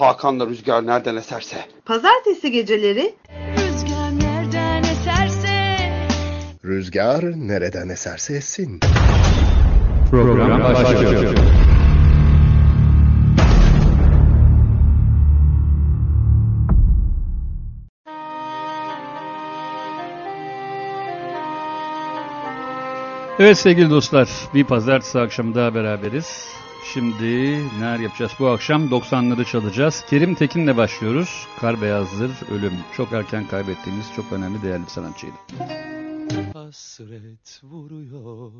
Hakan'la Rüzgar nereden eserse. Pazartesi geceleri Rüzgar nereden eserse Rüzgar nereden eserse essin. Program başlıyor. Evet sevgili dostlar, bir pazartesi akşamı daha beraberiz. Şimdi neler yapacağız? Bu akşam 90'ları çalacağız. Kerim Tekin'le başlıyoruz. Kar beyazdır, ölüm. Çok erken kaybettiğimiz çok önemli değerli sanatçıydı. Hasret vuruyor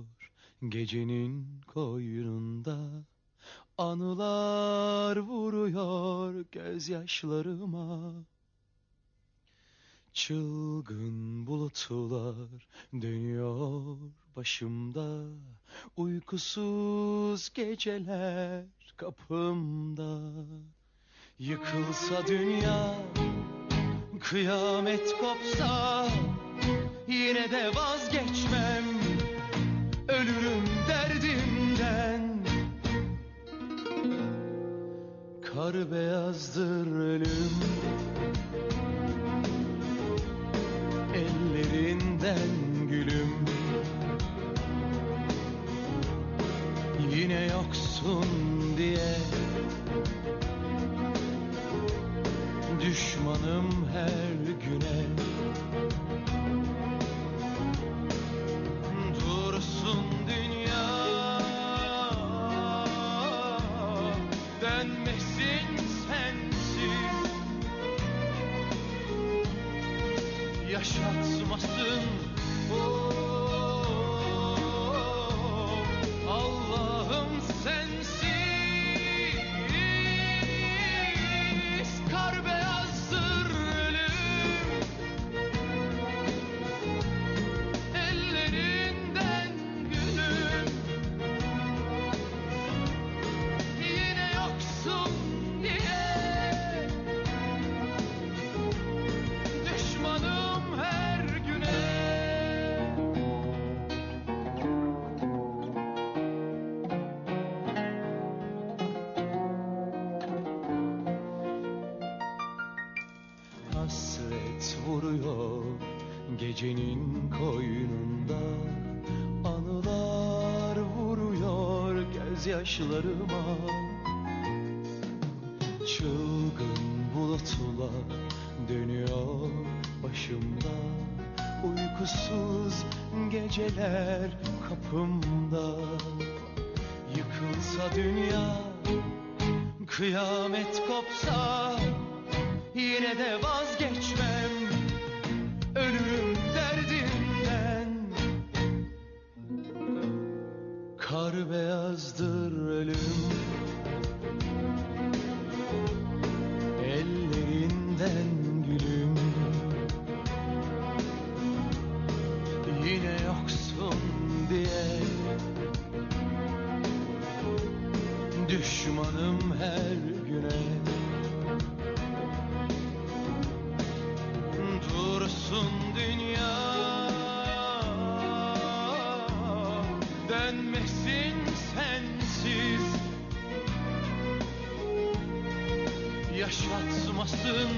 gecenin koynunda Anılar vuruyor gözyaşlarıma Çılgın bulutlar dönüyor başımda Uykusuz geceler kapımda. Yıkılsa dünya, kıyamet kopsa Yine de vazgeçmem. Ölürüm derdimden. Kar beyazdır ölüm. Ellerinden Yine yoksun diye. Düşmanım her güne. Dursun dünya. Dönmesin sensiz. Yaşatmasın gözyaşlarıma Çılgın bulutlar dönüyor başımda. Uykusuz geceler kapımda. Yıkılsa dünya, kıyamet kopsa Yine de vazgeçmem beyazdır ölüm Yaşatmasın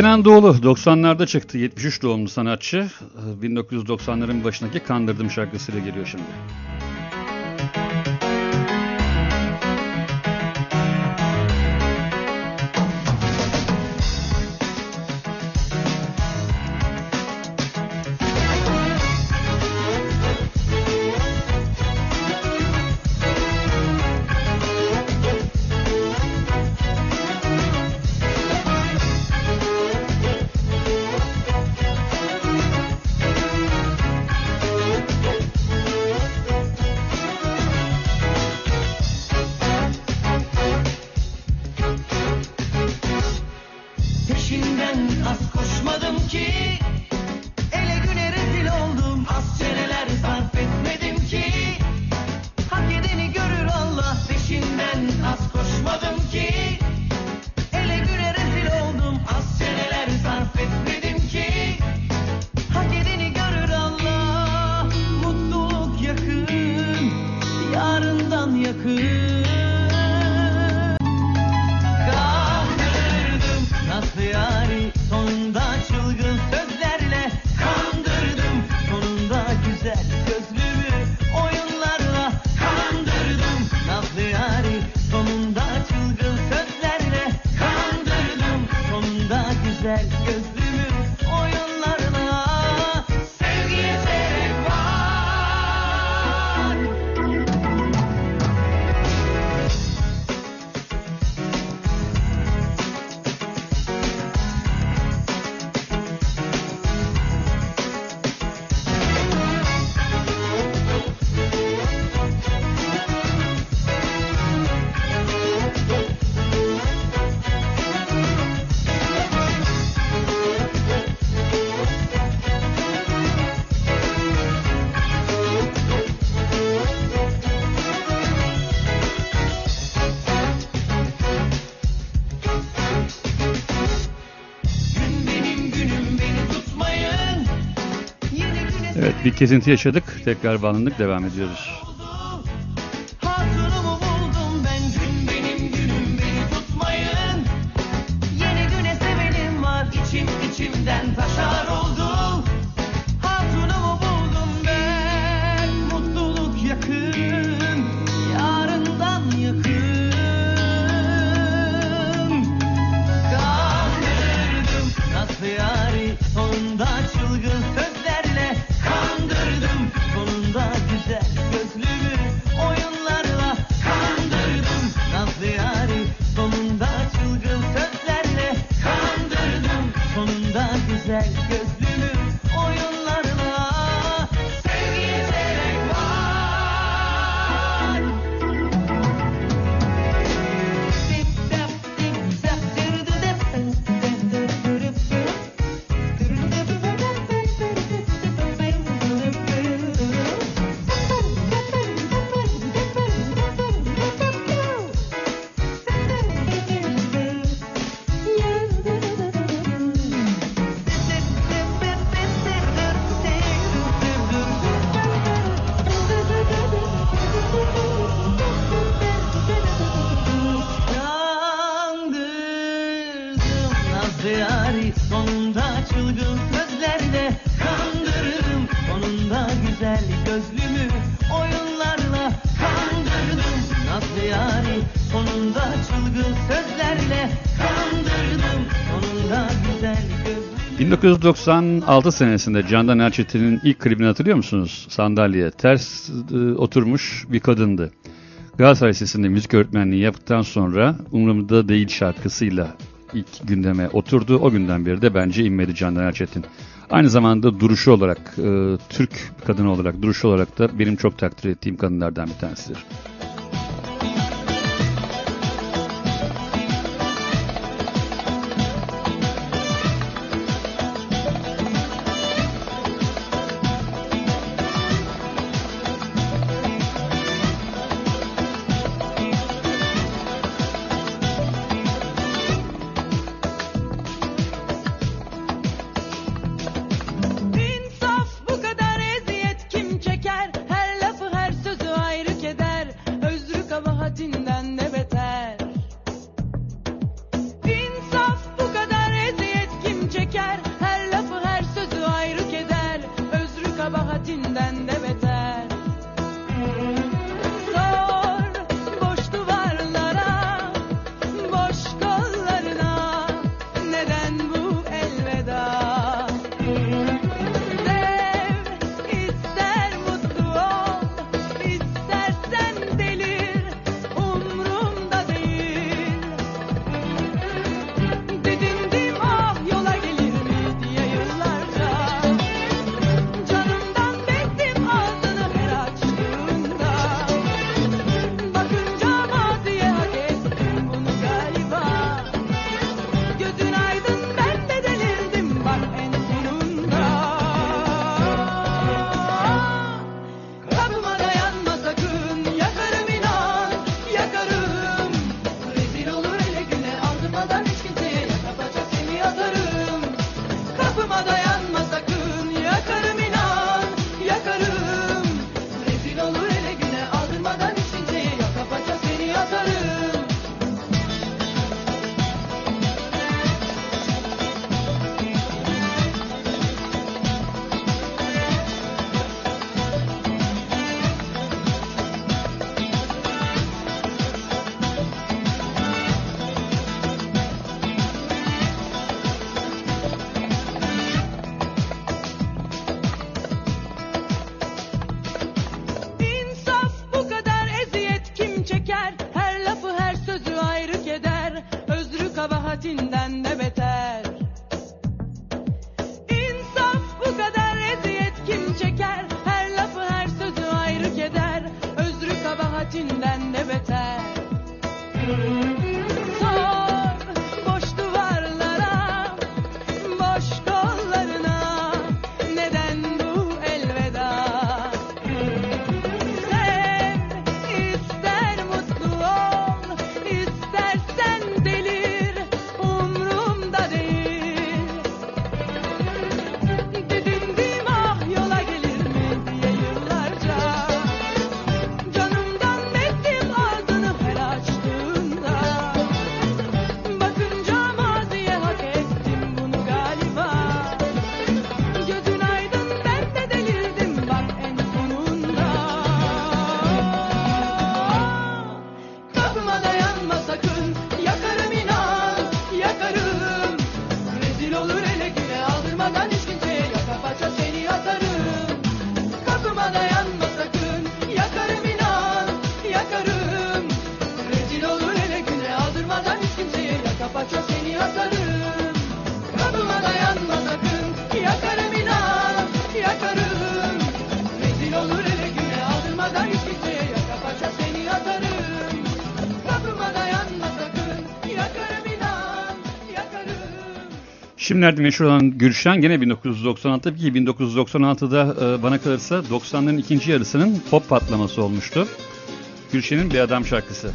Kenan Doğulu 90'larda çıktı. 73 doğumlu sanatçı. 1990'ların başındaki Kandırdım şarkısıyla geliyor şimdi. Kesinti yaşadık. Tekrar bağlandık. Devam ediyoruz. 1996 senesinde Candan Erçetin'in ilk klibini hatırlıyor musunuz? Sandalye. Ters e, oturmuş bir kadındı. Galatasaray Lisesi'nde müzik öğretmenliği yaptıktan sonra Umrumda Değil şarkısıyla ilk gündeme oturdu. O günden beri de bence inmedi Candan Erçetin. Aynı zamanda duruşu olarak, e, Türk kadını olarak, duruşu olarak da benim çok takdir ettiğim kadınlardan bir tanesidir. Kabahatinden de beter. İnsaf bu kadar eziyet kim çeker? Her lafı her sözü ayrı keder Özrü kabahatinden de beter Şimdilerde meşhur olan Gülşen gene 1996 ki 1996'da e, bana kalırsa 90'ların ikinci yarısının pop patlaması olmuştu. Gülşen'in Bir Adam şarkısı.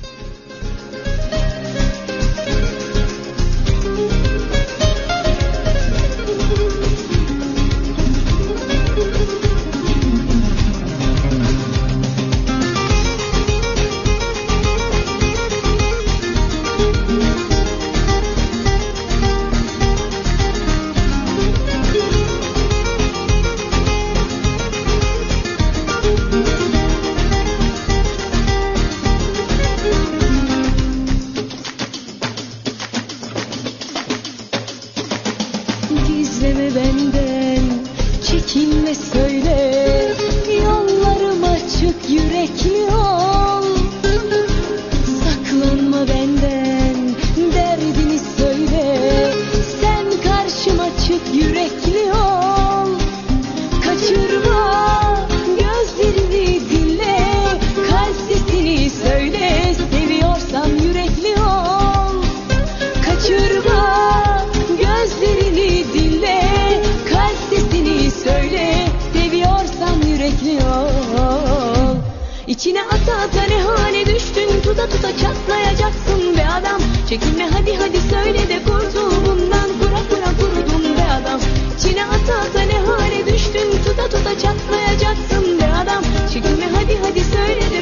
İçine ata ata ne hale düştün? Tuta tuta çatlayacaksın be adam. Çekinme hadi hadi söyle de kurtul bundan Kura kura kurudun be adam. İçine ata ata ne hale düştün? Tuta tuta çatlayacaksın be adam. Çekinme hadi hadi söyle de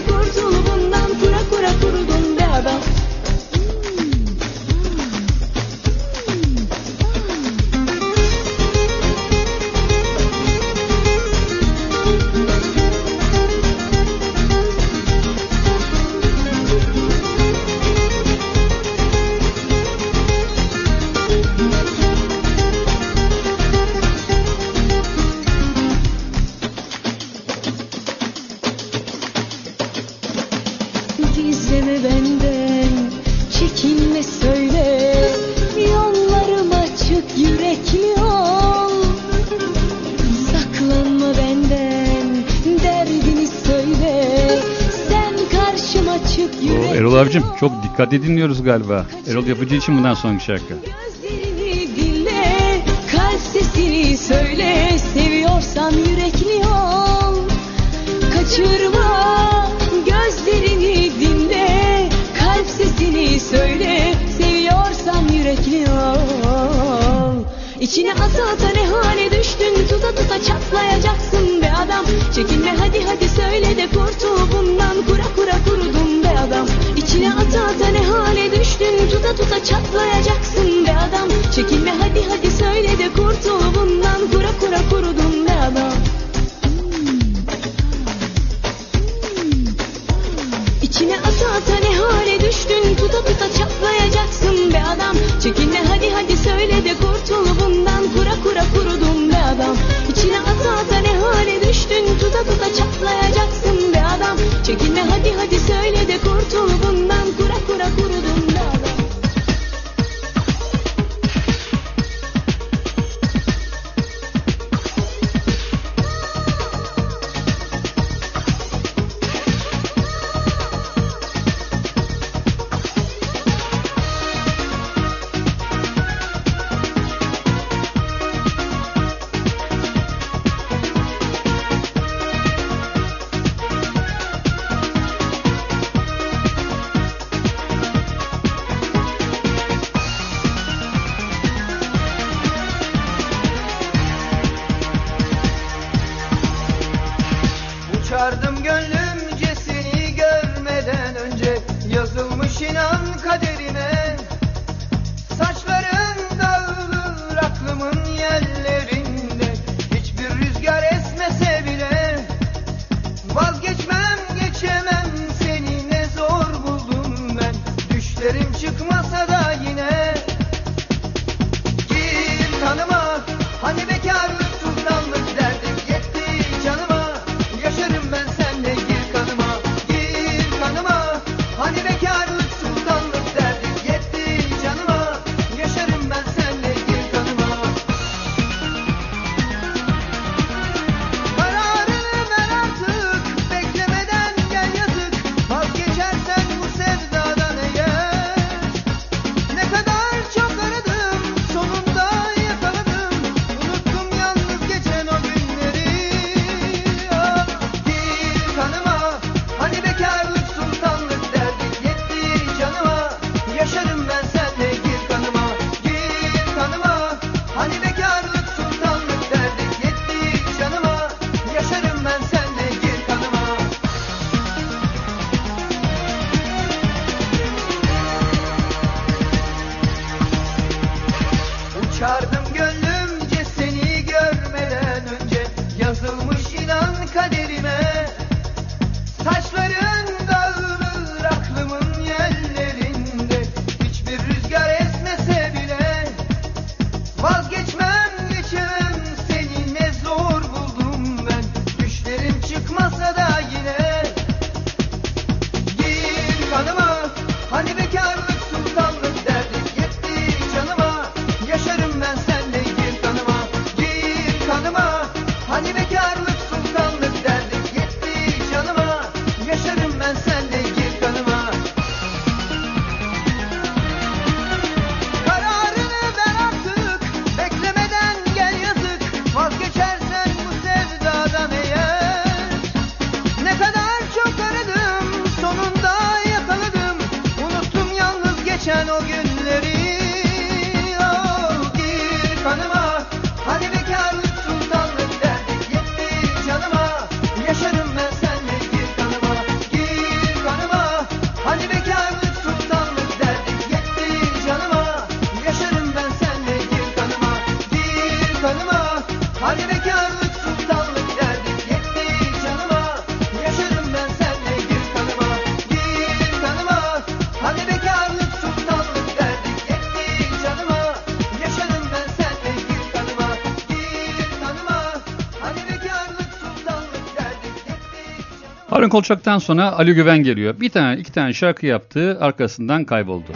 dikkatli dinliyoruz galiba. Erol Yapıcı için bundan sonraki şarkı. Gözlerini dinle, kalp sesini söyle. Seviyorsan yürekli ol. Kaçırma gözlerini dinle. Kalp sesini söyle. Seviyorsan yürekli ol. İçine ata ata ne hale düştün? Tuta tuta çatlayacaksın be adam. Çekinme hadi hadi söyle de kurtul bundan. Kura kura kurudun be adam İçine ata ata ne hale düştün? Tuta tuta çatlayacaksın be adam. Çekinme hadi hadi söyle de kurtul bundan. Kura kura kurudun be adam. İçine ata ata ne hale düştün? Tuta tuta çatlayacaksın be adam. Çekinme hadi hadi söyle de kurtul bundan. Kura kura kurudun be adam. İçine ata ata ne hale düştün? Tuta tuta çatlayacaksın be adam. Çekinme hadi hadi söyle de kurtul bundan Kura kura Derin çık Kolçak'tan sonra Ali Güven geliyor. Bir tane iki tane şarkı yaptı arkasından kayboldu.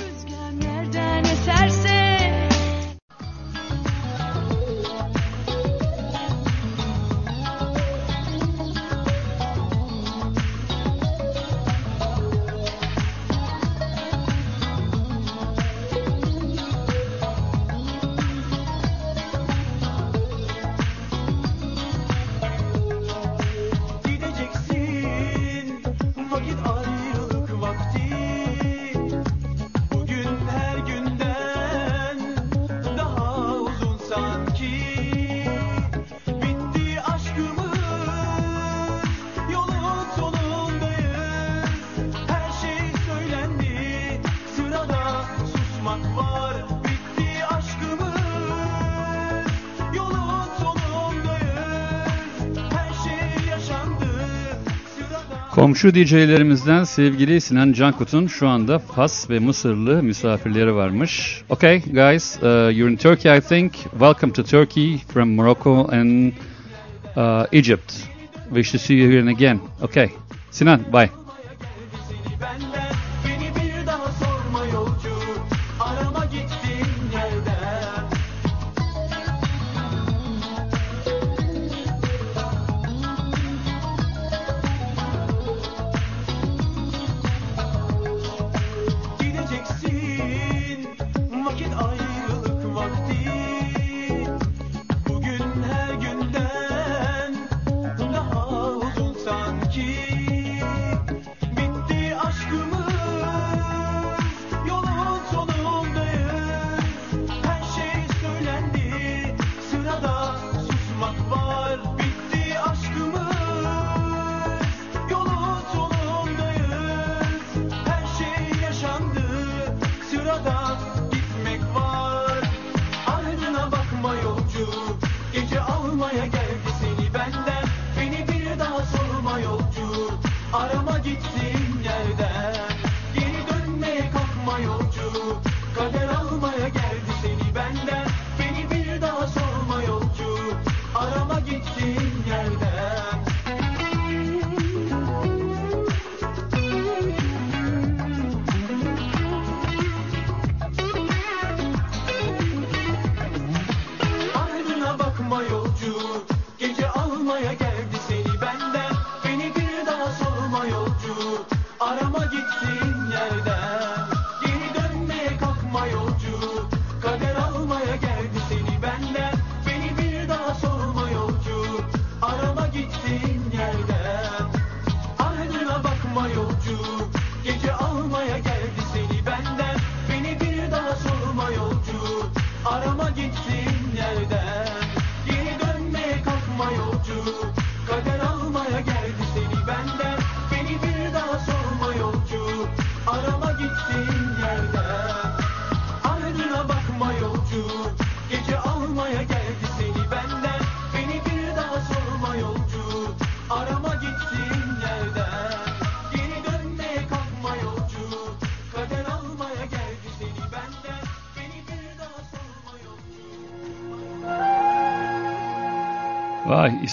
Komşu DJ'lerimizden sevgili Sinan Cankut'un şu anda Fas ve Mısırlı misafirleri varmış. Okay guys, uh, you're in Turkey I think. Welcome to Turkey from Morocco and uh, Egypt. Wish to see you here again. Okay. Sinan, bye.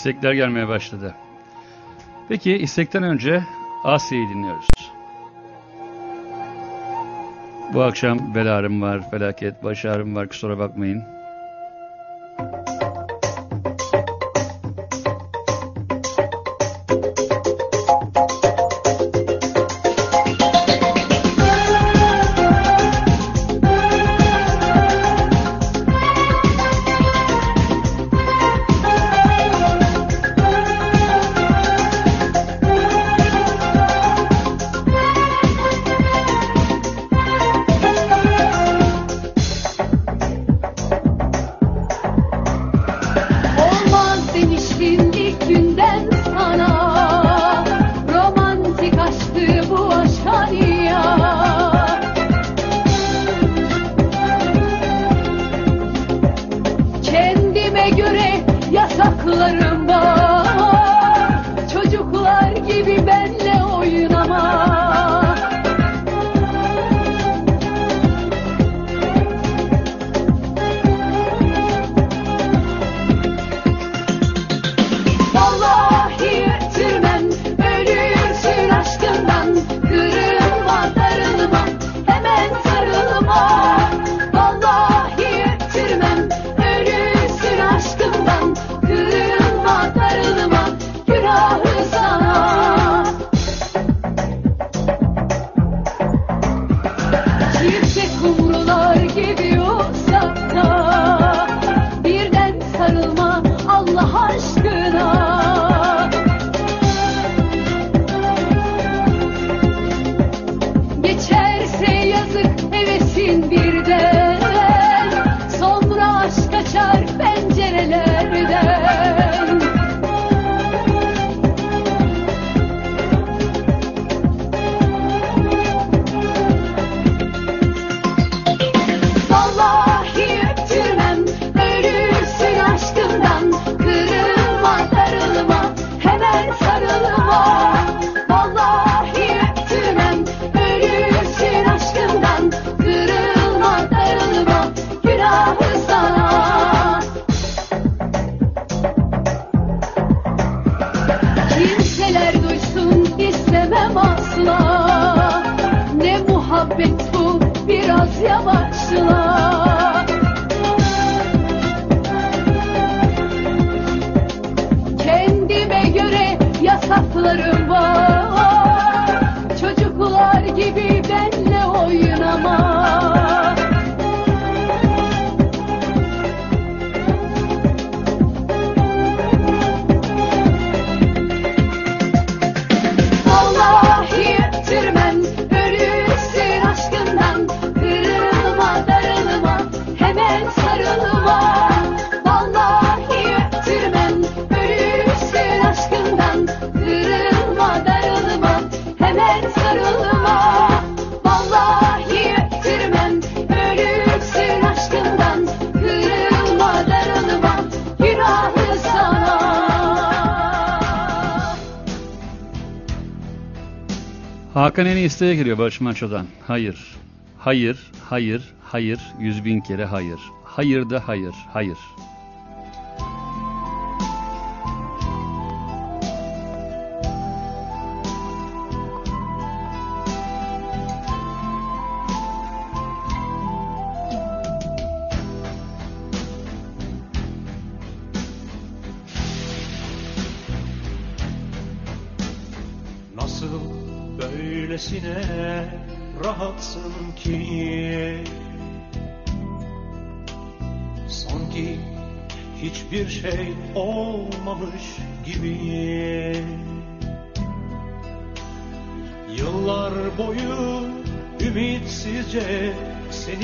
istekler gelmeye başladı. Peki istekten önce Asya'yı dinliyoruz. Bu akşam belarım var, felaket, başarım var kusura bakmayın. Hakan en iyi isteğe giriyor Barış Manço'dan. Hayır. Hayır, hayır, hayır, yüz bin kere hayır. Hayır da hayır, hayır.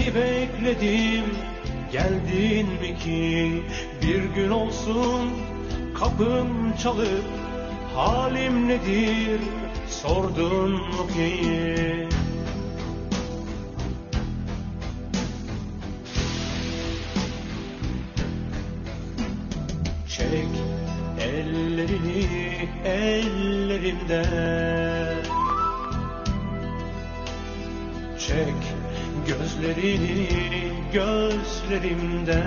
Seni bekledim. Geldin mi ki? Bir gün olsun kapım çalıp Halim nedir? Sordun mu ki? Çek ellerini ellerimden. Çek gözlerini gözlerimden.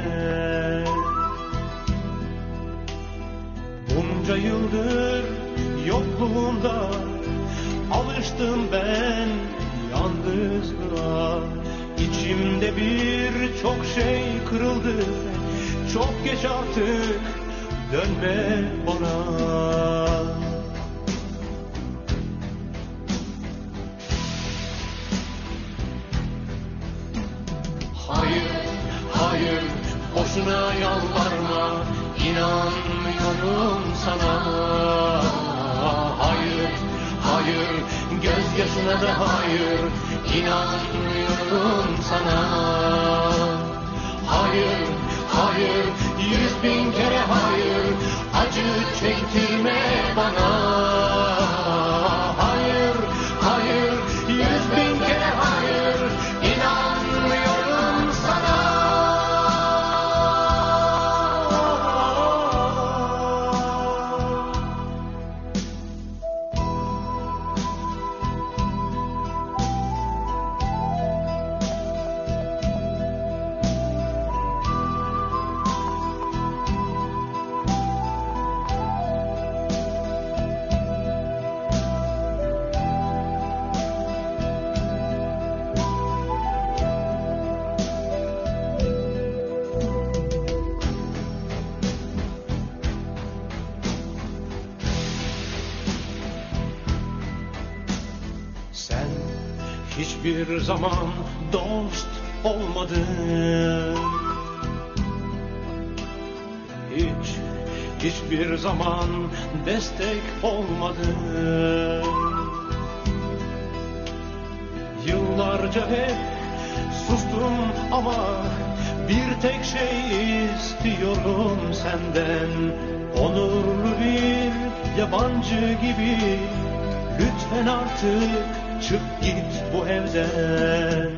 Bunca yıldır yokluğunda alıştım ben yalnızlığa. İçimde bir çok şey kırıldı Çok geç artık dönme bana Hayır, hayır, boşuna yalvarma. İnanmıyorum sana. Hayır, hayır, gözyaşına da hayır. İnanmıyorum sana. Hayır, hayır, yüz bin kere hayır zaman destek olmadın Yıllarca hep sustum ama bir tek şey istiyorum senden. Onurlu bir yabancı gibi Lütfen artık çık git bu evden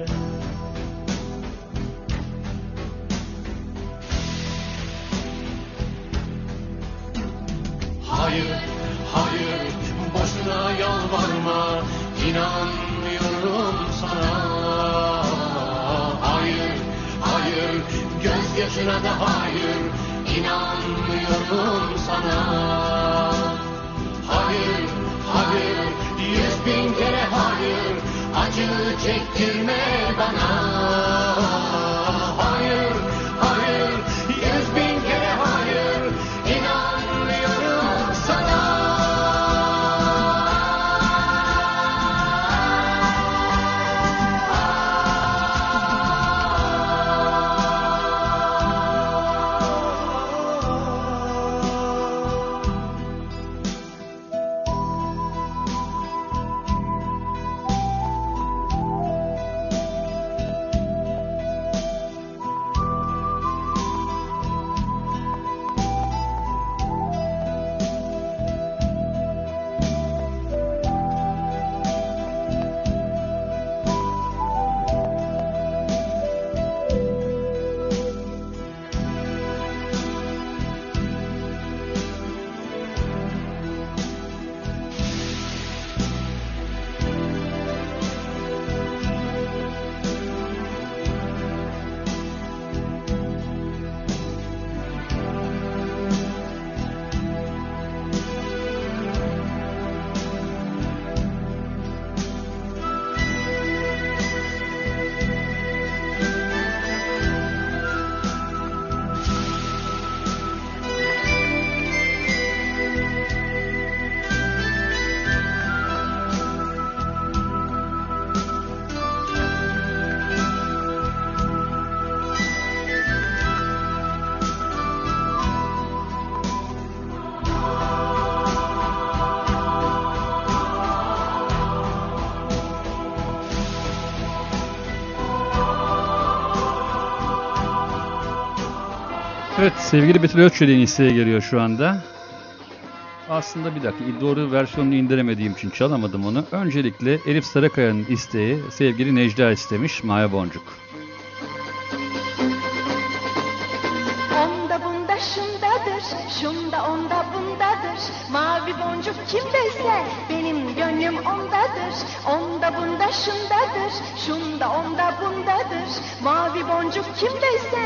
sevgili Betül Öççeli'nin isteğe geliyor şu anda. Aslında bir dakika doğru versiyonunu indiremediğim için çalamadım onu. Öncelikle Elif Sarakaya'nın isteği sevgili Necla istemiş Maya Boncuk. Onda bunda şundadır, şunda onda bundadır. Mavi boncuk kimdeyse benim gönlüm ondadır. Onda bunda şundadır, şunda onda bundadır. Mavi boncuk ondadır. Bu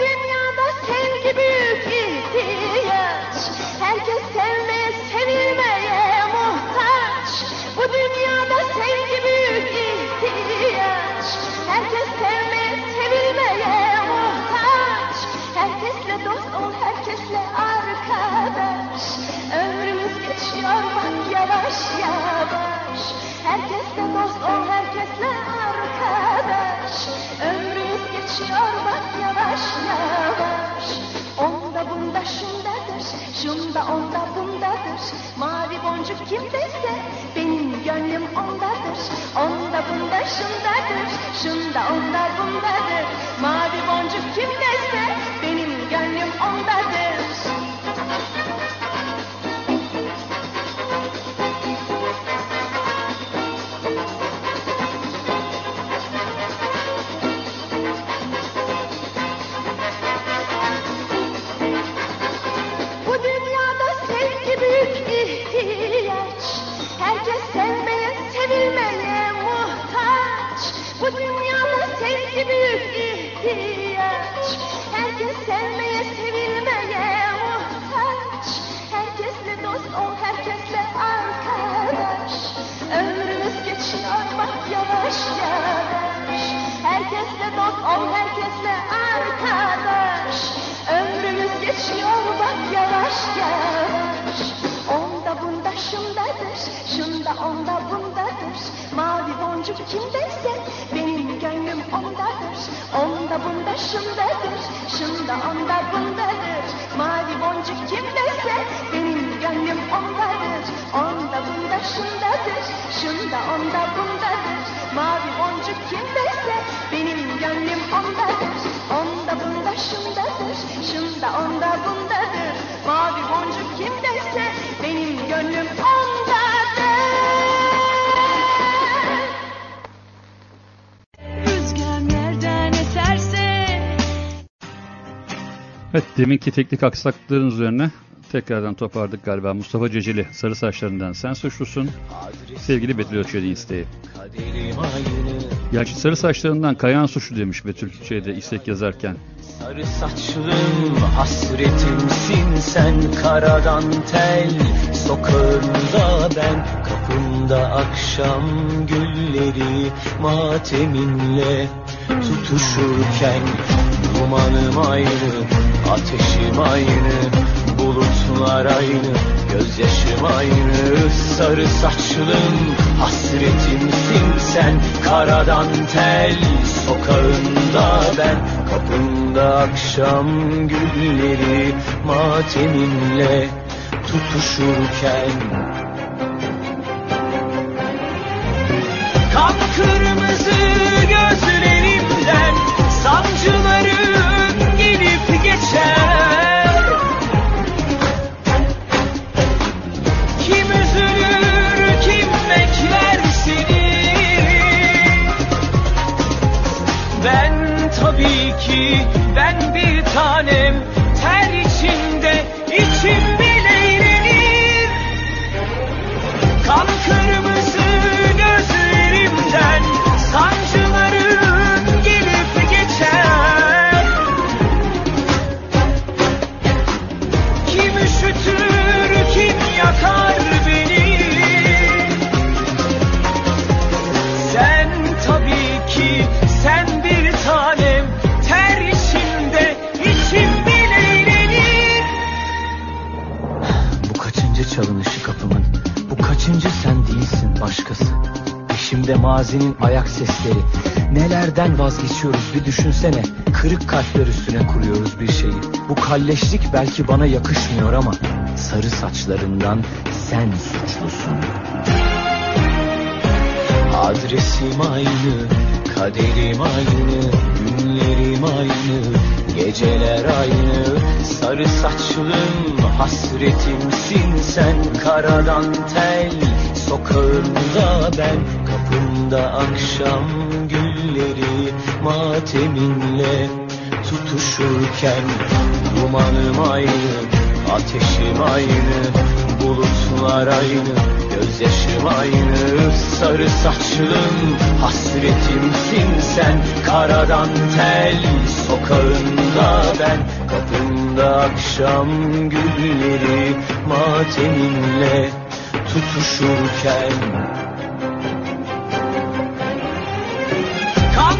dünyada sevgi büyük ihtiyaç. Herkes sevmeye, sevilmeye muhtaç. Bu dünyada sevgi büyük ihtiyaç. Herkes sevmeye, sevilmeye muhtaç. Herkesle dost ol, herkesle arkadaş. Ömrümüz geçiyor bak yavaş yavaş. Herkesle dost ol, herkesle arkadaş. Ömrümüz geçiyor bundadır. Mavi boncuk kimdeyse benim gönlüm ondadır. Onda bunda şundadır, şunda onda bundadır. Mavi boncuk kimdeyse ihtiyaç. Herkes sevmeye, sevilmeye muhtaç. Herkesle dost ol, herkesle arkadaş. Ömrümüz geçiyor bak yavaş yavaş. Herkesle dost ol, herkesle arkadaş. Ömrümüz geçiyor bak yavaş yavaş. Onda bunda şundadır, şunda onda bundadır. Mavi boncuk ondadır. Onda bunda şundadır, şunda onda bundadır. Mavi boncuk kimdeyse benim gönlüm. Onda Evet deminki teknik aksaklıkların üzerine tekrardan topardık galiba. Mustafa Ceceli sarı saçlarından sen suçlusun. Sevgili Betül Öçeli isteği. Gerçi sarı saçlarından kayan suçlu demiş Betül şeyde istek yazarken. Sarı saçlım hasretimsin sen karadan tel Sokağında ben kapımda akşam gülleri Mateminle tutuşurken Dumanım aynı, ateşim aynı Bulutlar aynı, gözyaşım aynı Sarı saçlım hasretimsin sen. Karadan tel sokağında ben. Kapımda akşam gülleri Mateminle tutuşurken. Kan kırmızı başkası. Peşimde mazinin ayak sesleri. Nelerden vazgeçiyoruz bir düşünsene. Kırık kalpler üstüne kuruyoruz bir şeyi. Bu kalleşlik belki bana yakışmıyor ama Sarı saçlarından sen suçlusun. Adresim aynı, kaderim aynı, Günlerim aynı, geceler aynı. Sarı saçlım hasretimsin sen Karadan tel sokağında ben Kapımda akşam gülleri mateminle tutuşurken Dumanım aynı, ateşim aynı Bulutlar aynı, gözyaşım aynı Sarı saçlım hasretimsin sen. Karadan tel sokağında ben Kapımda akşam gülleri mateminle tutuşurken. Kan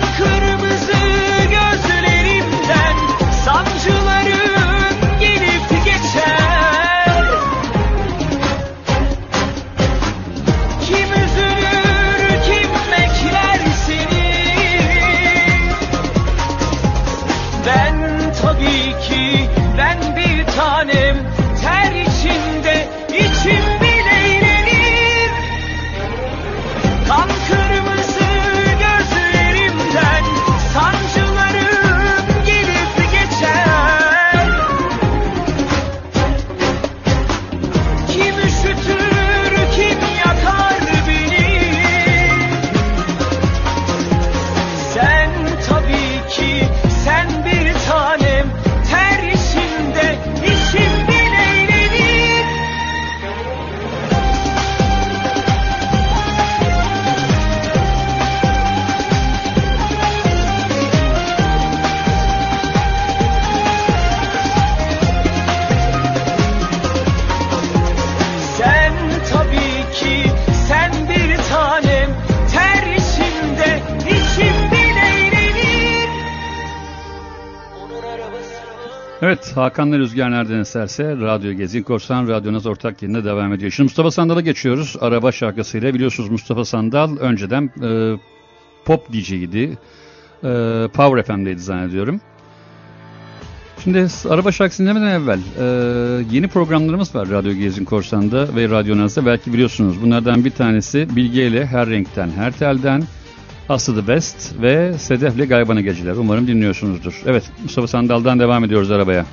Hakan'la Rüzgar nereden eserse Radyo Gezin Korsan Radyonuz ortak yerine devam ediyor. Şimdi Mustafa Sandal'a geçiyoruz. Araba şarkısıyla biliyorsunuz Mustafa Sandal önceden e, pop DJ'ydi. E, Power FM'deydi zannediyorum. Şimdi araba şarkısı dinlemeden evvel e, yeni programlarımız var Radyo Gezin Korsan'da ve Radyonaz'da belki biliyorsunuz. Bunlardan bir tanesi Bilge ile Her Renkten Her Telden, Aslı The Best ve Sedef'le Gaybana Geceler. Umarım dinliyorsunuzdur. Evet Mustafa Sandal'dan devam ediyoruz arabaya.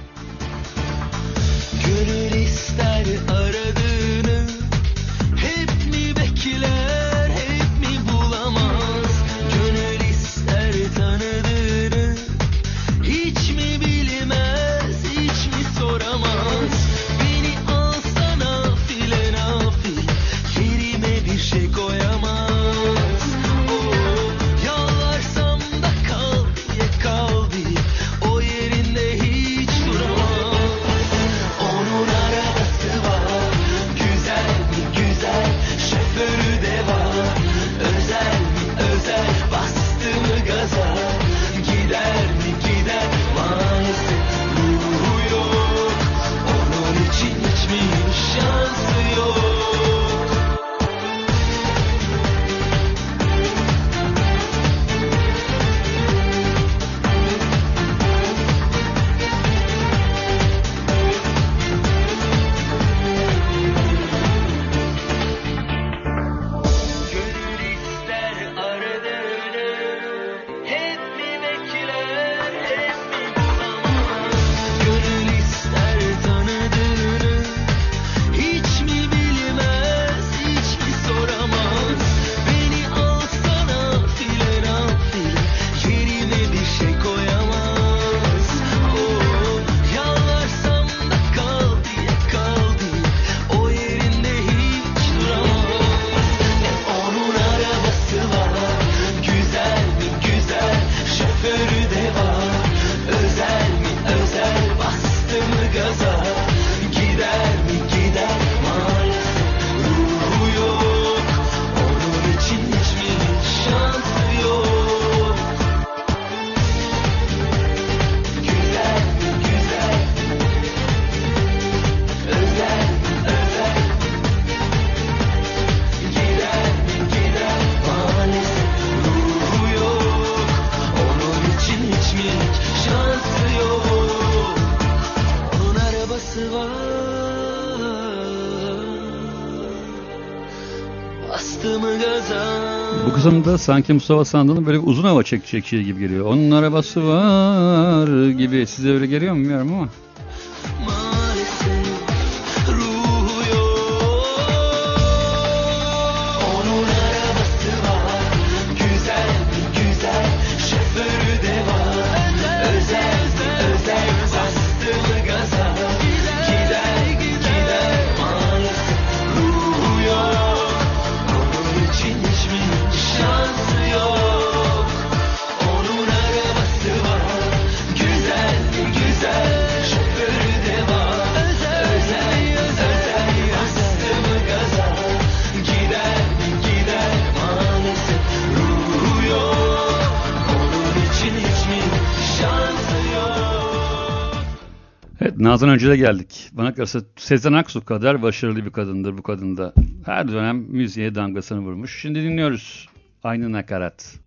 Sanki Mustafa Sandal'ın böyle uzun hava çekecek şey gibi geliyor. Onun arabası var gibi. Size öyle geliyor mu bilmiyorum ama. Evet Nazan Öncel'e geldik. Bana kalırsa Sezen Aksu kadar başarılı bir kadındır bu kadında. Her dönem müziğe damgasını vurmuş. Şimdi dinliyoruz. Aynı nakarat.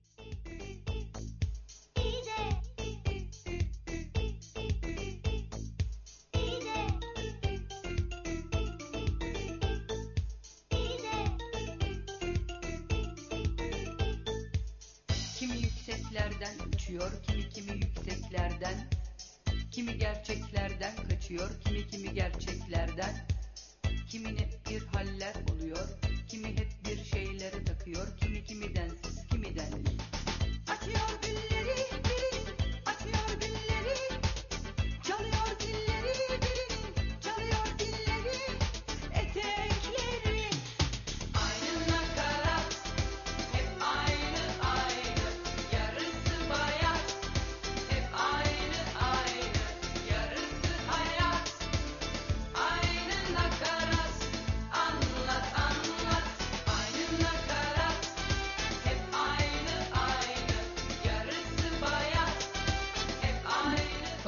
Kaçıyor, kimi kimi gerçeklerden. Kimine bir haller oluyor, kimi hep bir şeylere takıyor, kimi kimi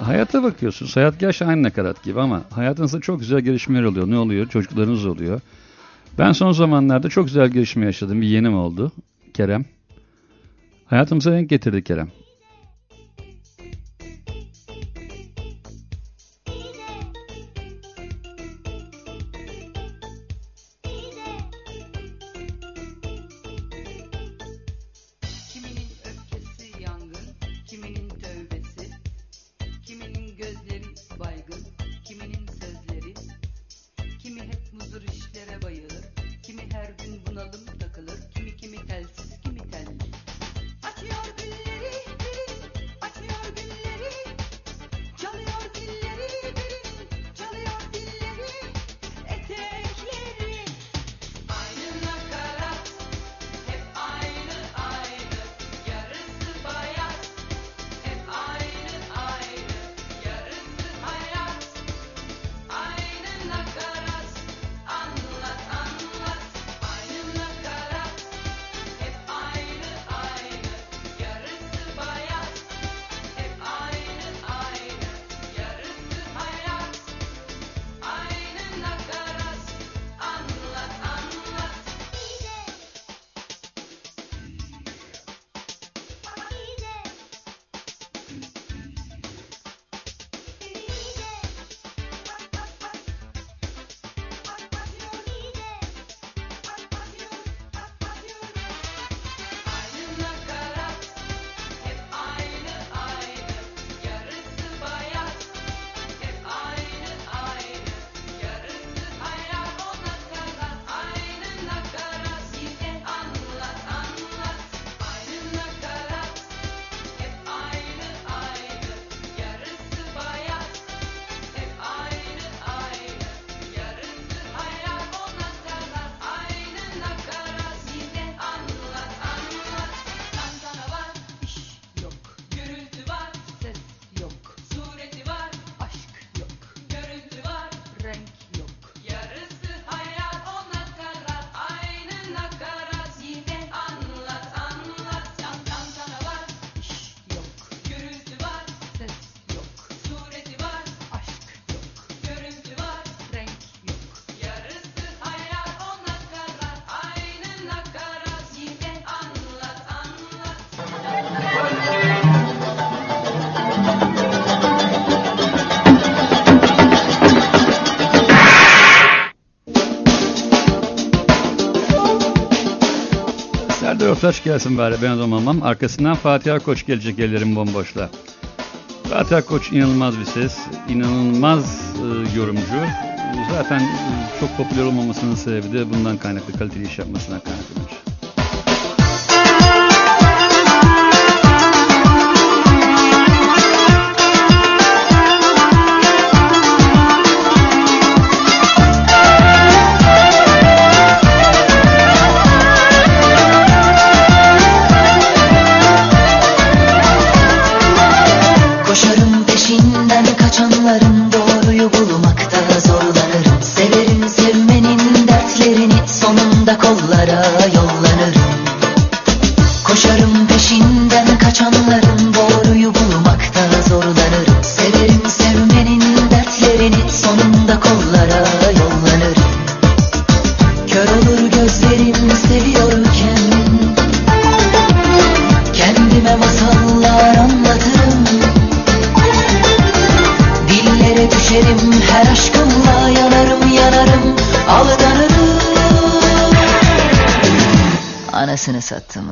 Hayata bakıyorsunuz. Hayat gerçi aynı nakarat gibi ama hayatınızda çok güzel gelişmeler oluyor. Ne oluyor? Çocuklarınız oluyor. Ben son zamanlarda çok güzel gelişme yaşadım. Bir yenim oldu. Kerem. Hayatımıza renk getirdi Kerem. Tofaş gelsin bari ben olmamam. Arkasından Fatih Koç gelecek ellerim bomboşla. Fatih Koç inanılmaz bir ses, inanılmaz e, yorumcu. Zaten e, çok popüler olmamasının sebebi de bundan kaynaklı kaliteli iş yapmasına kaynaklanır. Anasını sattımın dünyası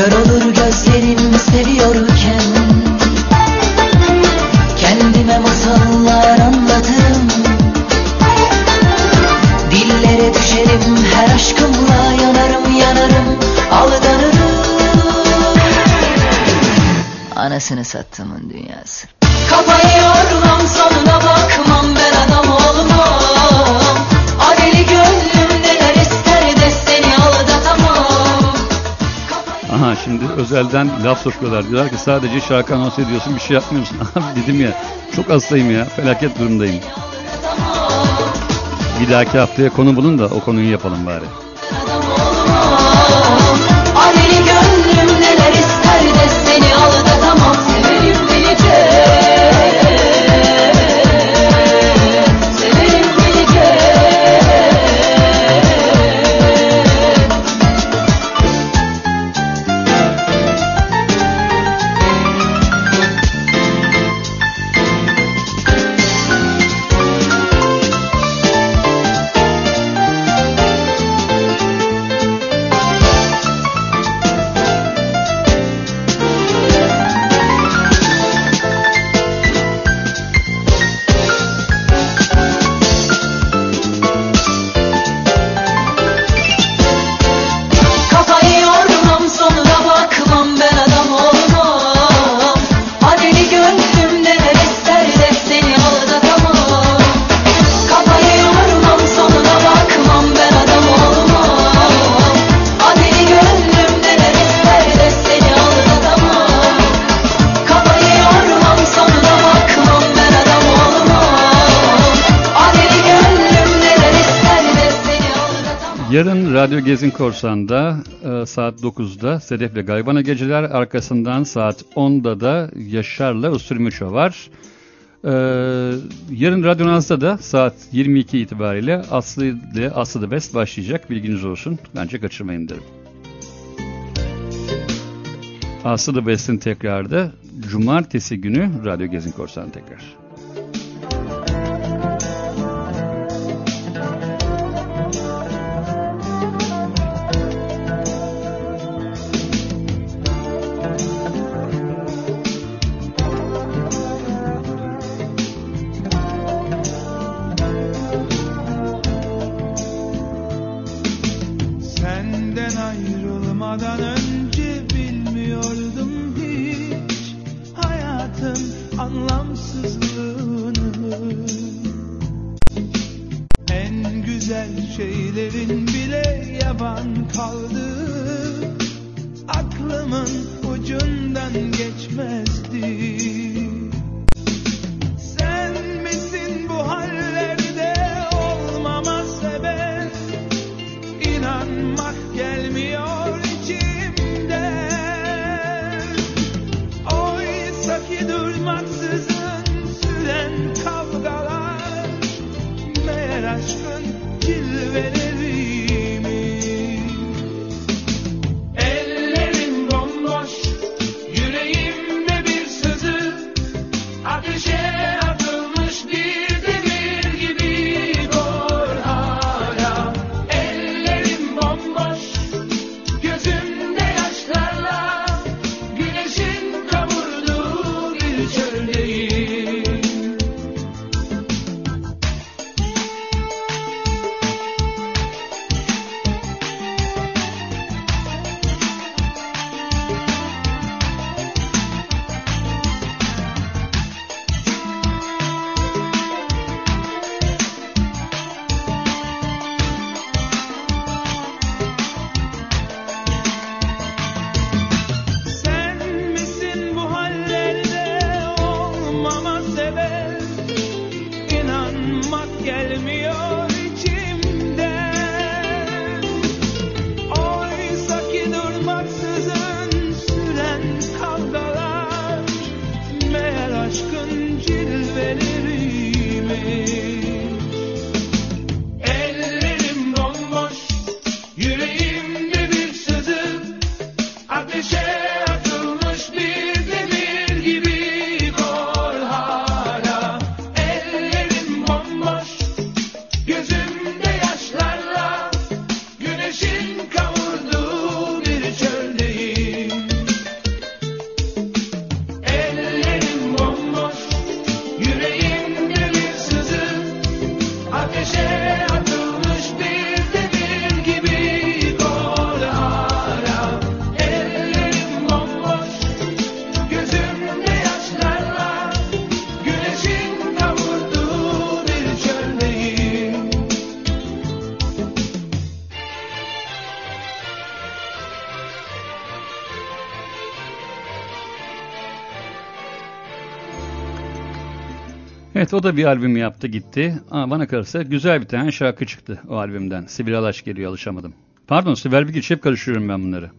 Kör olur gözlerim seviyorken. Kendime masallar anlatırım. Dillere düşerim her aşkımla yanarım yanarım aldanırım. Anasını sattımın dünyası. Kafayı yormam sonuna bakmam şimdi özelden laf sokuyorlar. Diyorlar ki sadece şarkı anons ediyorsun bir şey yapmıyorsun. Abi dedim ya çok hastayım ya felaket durumdayım. Bir dahaki haftaya konu bulun da o konuyu yapalım bari. Radyo Gezin Korsan'da e, saat 9'da Sedef'le Gaybana Geceler arkasından saat 10'da da Yaşar'la Usurmuço var. E, yarın Radyo Naz'da da saat 22 itibariyle Aslı ile Aslı the Best başlayacak. Bilginiz olsun. Bence kaçırmayın derim. Aslı the Best'in tekrarda Cumartesi günü Radyo Gezin Korsan tekrar. geçmezdi. o da bir albüm yaptı gitti. Ama bana kalırsa güzel bir tane şarkı çıktı o albümden. Sibel Alaş geliyor alışamadım. Pardon Sibel Bilgiç hep karıştırıyorum ben bunları.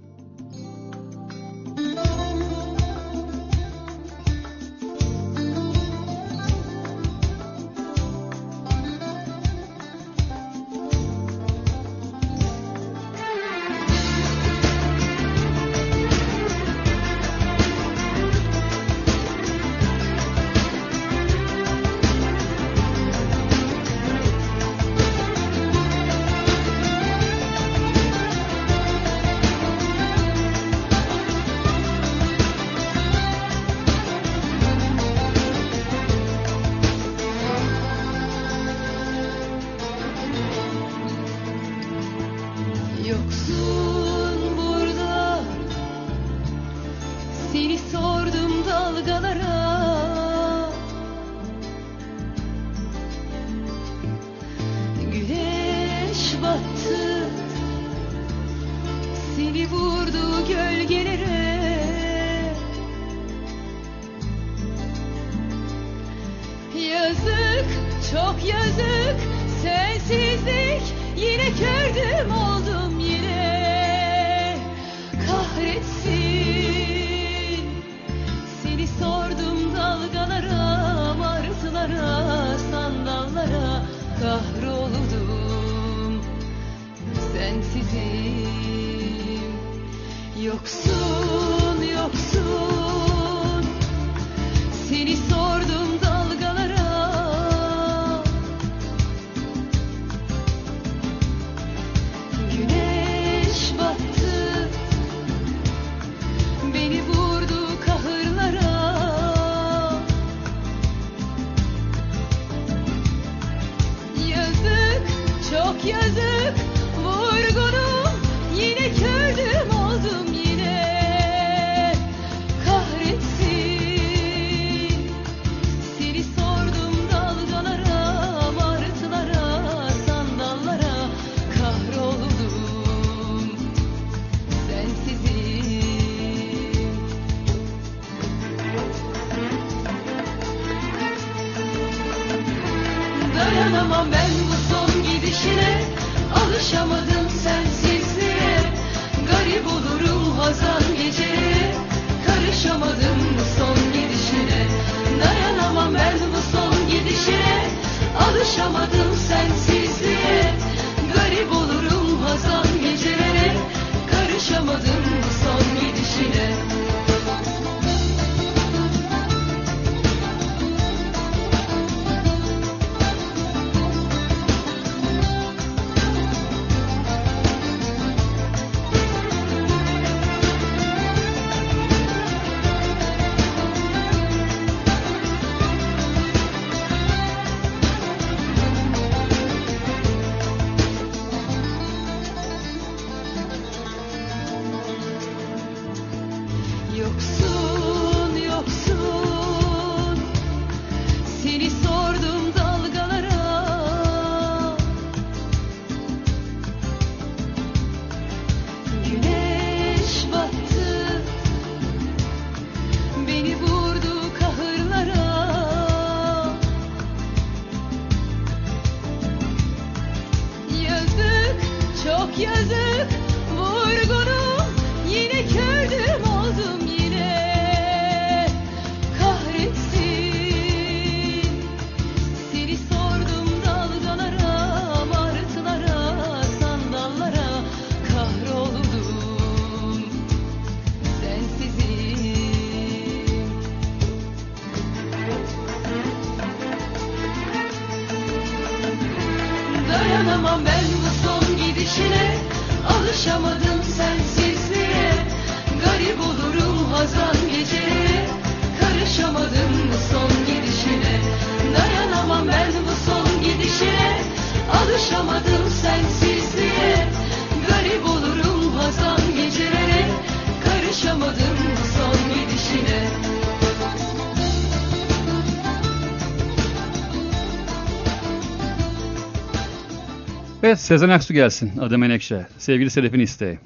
Sezen Aksu gelsin. Adı Menekşe. Sevgili Sedef'in isteği.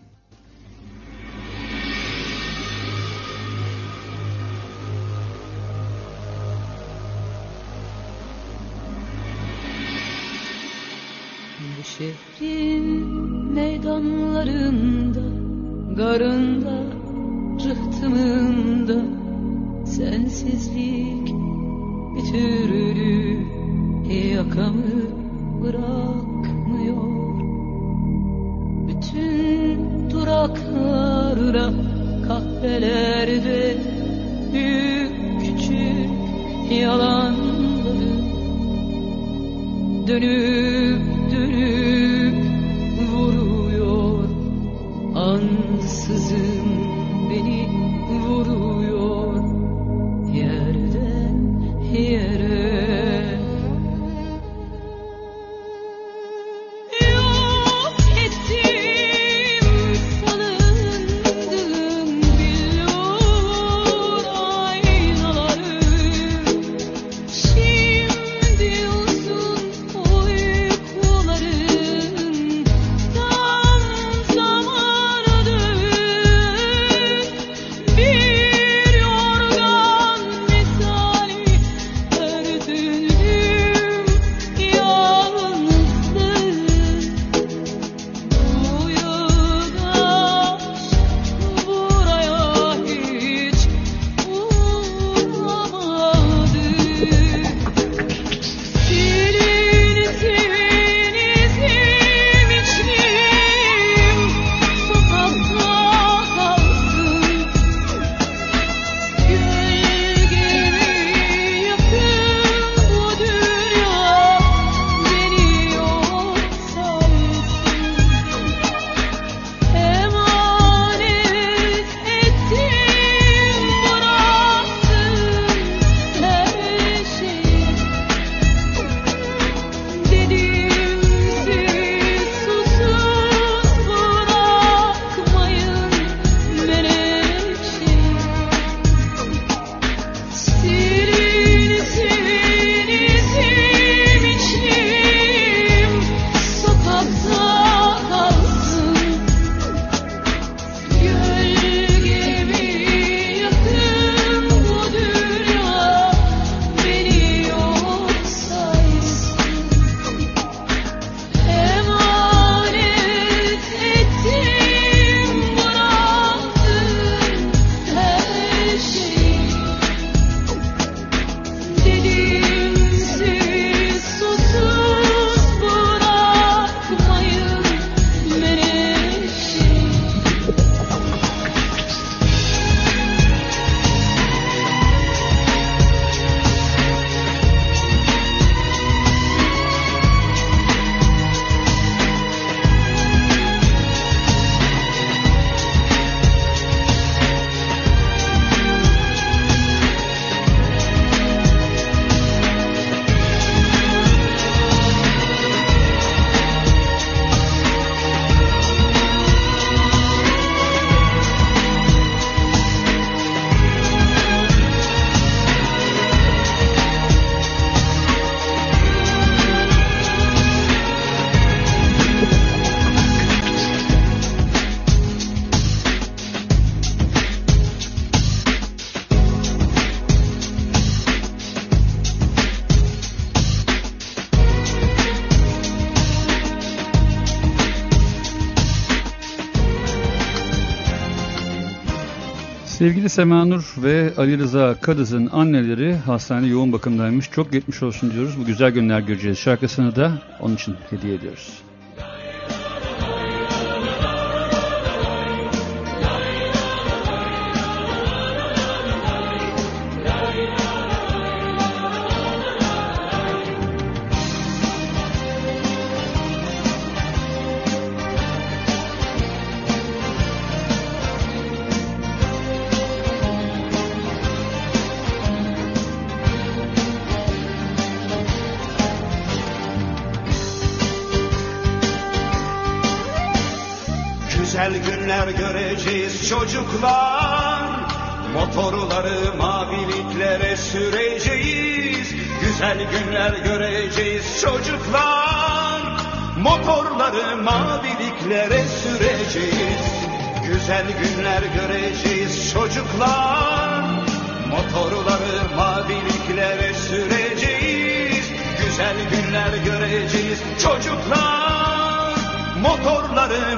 Sevgili Semanur ve Ali Rıza Kadız'ın anneleri hastane yoğun bakımdaymış. Çok geçmiş olsun diyoruz. Bu güzel günler göreceğiz. Şarkısını da onun için hediye ediyoruz. Güzel günler göreceğiz çocuklar. Motorları maviliklere süreceğiz. Güzel günler göreceğiz çocuklar. Motorları maviliklere süreceğiz. Güzel günler göreceğiz çocuklar. Motorları maviliklere süreceğiz. Güzel günler göreceğiz çocuklar. Motorları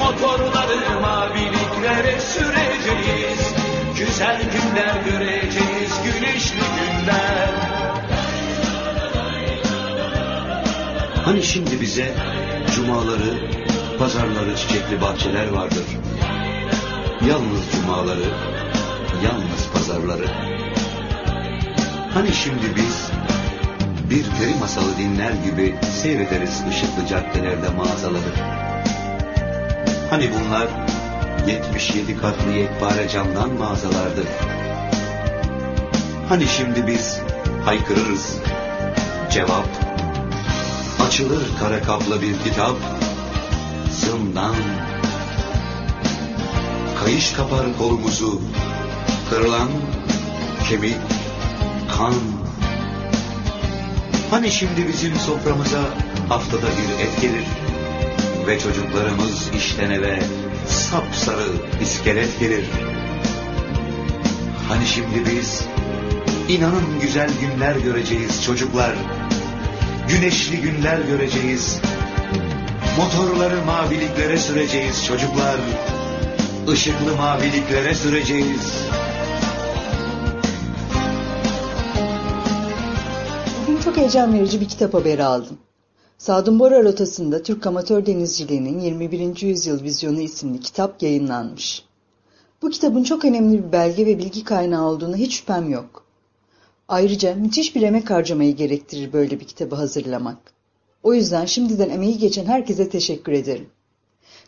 Motorları maviliklere süreceğiz Güzel günler göreceğiz, güneşli günler Hani şimdi bize cumaları, pazarları çiçekli bahçeler vardır. Yalnız cumaları, yalnız pazarları. Hani şimdi biz bir peri masalı dinler gibi seyrederiz ışıklı caddelerde mağazaları. Hani bunlar 77 katlı yekpare camdan mağazalardı. Hani şimdi biz haykırırız. Cevap. Açılır kara kaplı bir kitap. Zindan Kayış kapar kolumuzu. Kırılan kemik Kan. Hani şimdi bizim soframıza Haftada bir et gelir Ve çocuklarımız işten eve Sapsarı iskelet gelir Hani şimdi biz inanın güzel günler göreceğiz çocuklar güneşli günler göreceğiz. Motorları maviliklere süreceğiz çocuklar. Işıklı maviliklere süreceğiz. Bugün çok heyecan verici bir kitap haberi aldım. Sadun Bora rotasında Türk amatör denizciliğinin 21. yüzyıl vizyonu isimli kitap yayınlanmış. Bu kitabın çok önemli bir belge ve bilgi kaynağı olduğuna hiç şüphem yok. Ayrıca müthiş bir emek harcamayı gerektirir böyle bir kitabı hazırlamak. O yüzden şimdiden emeği geçen herkese teşekkür ederim.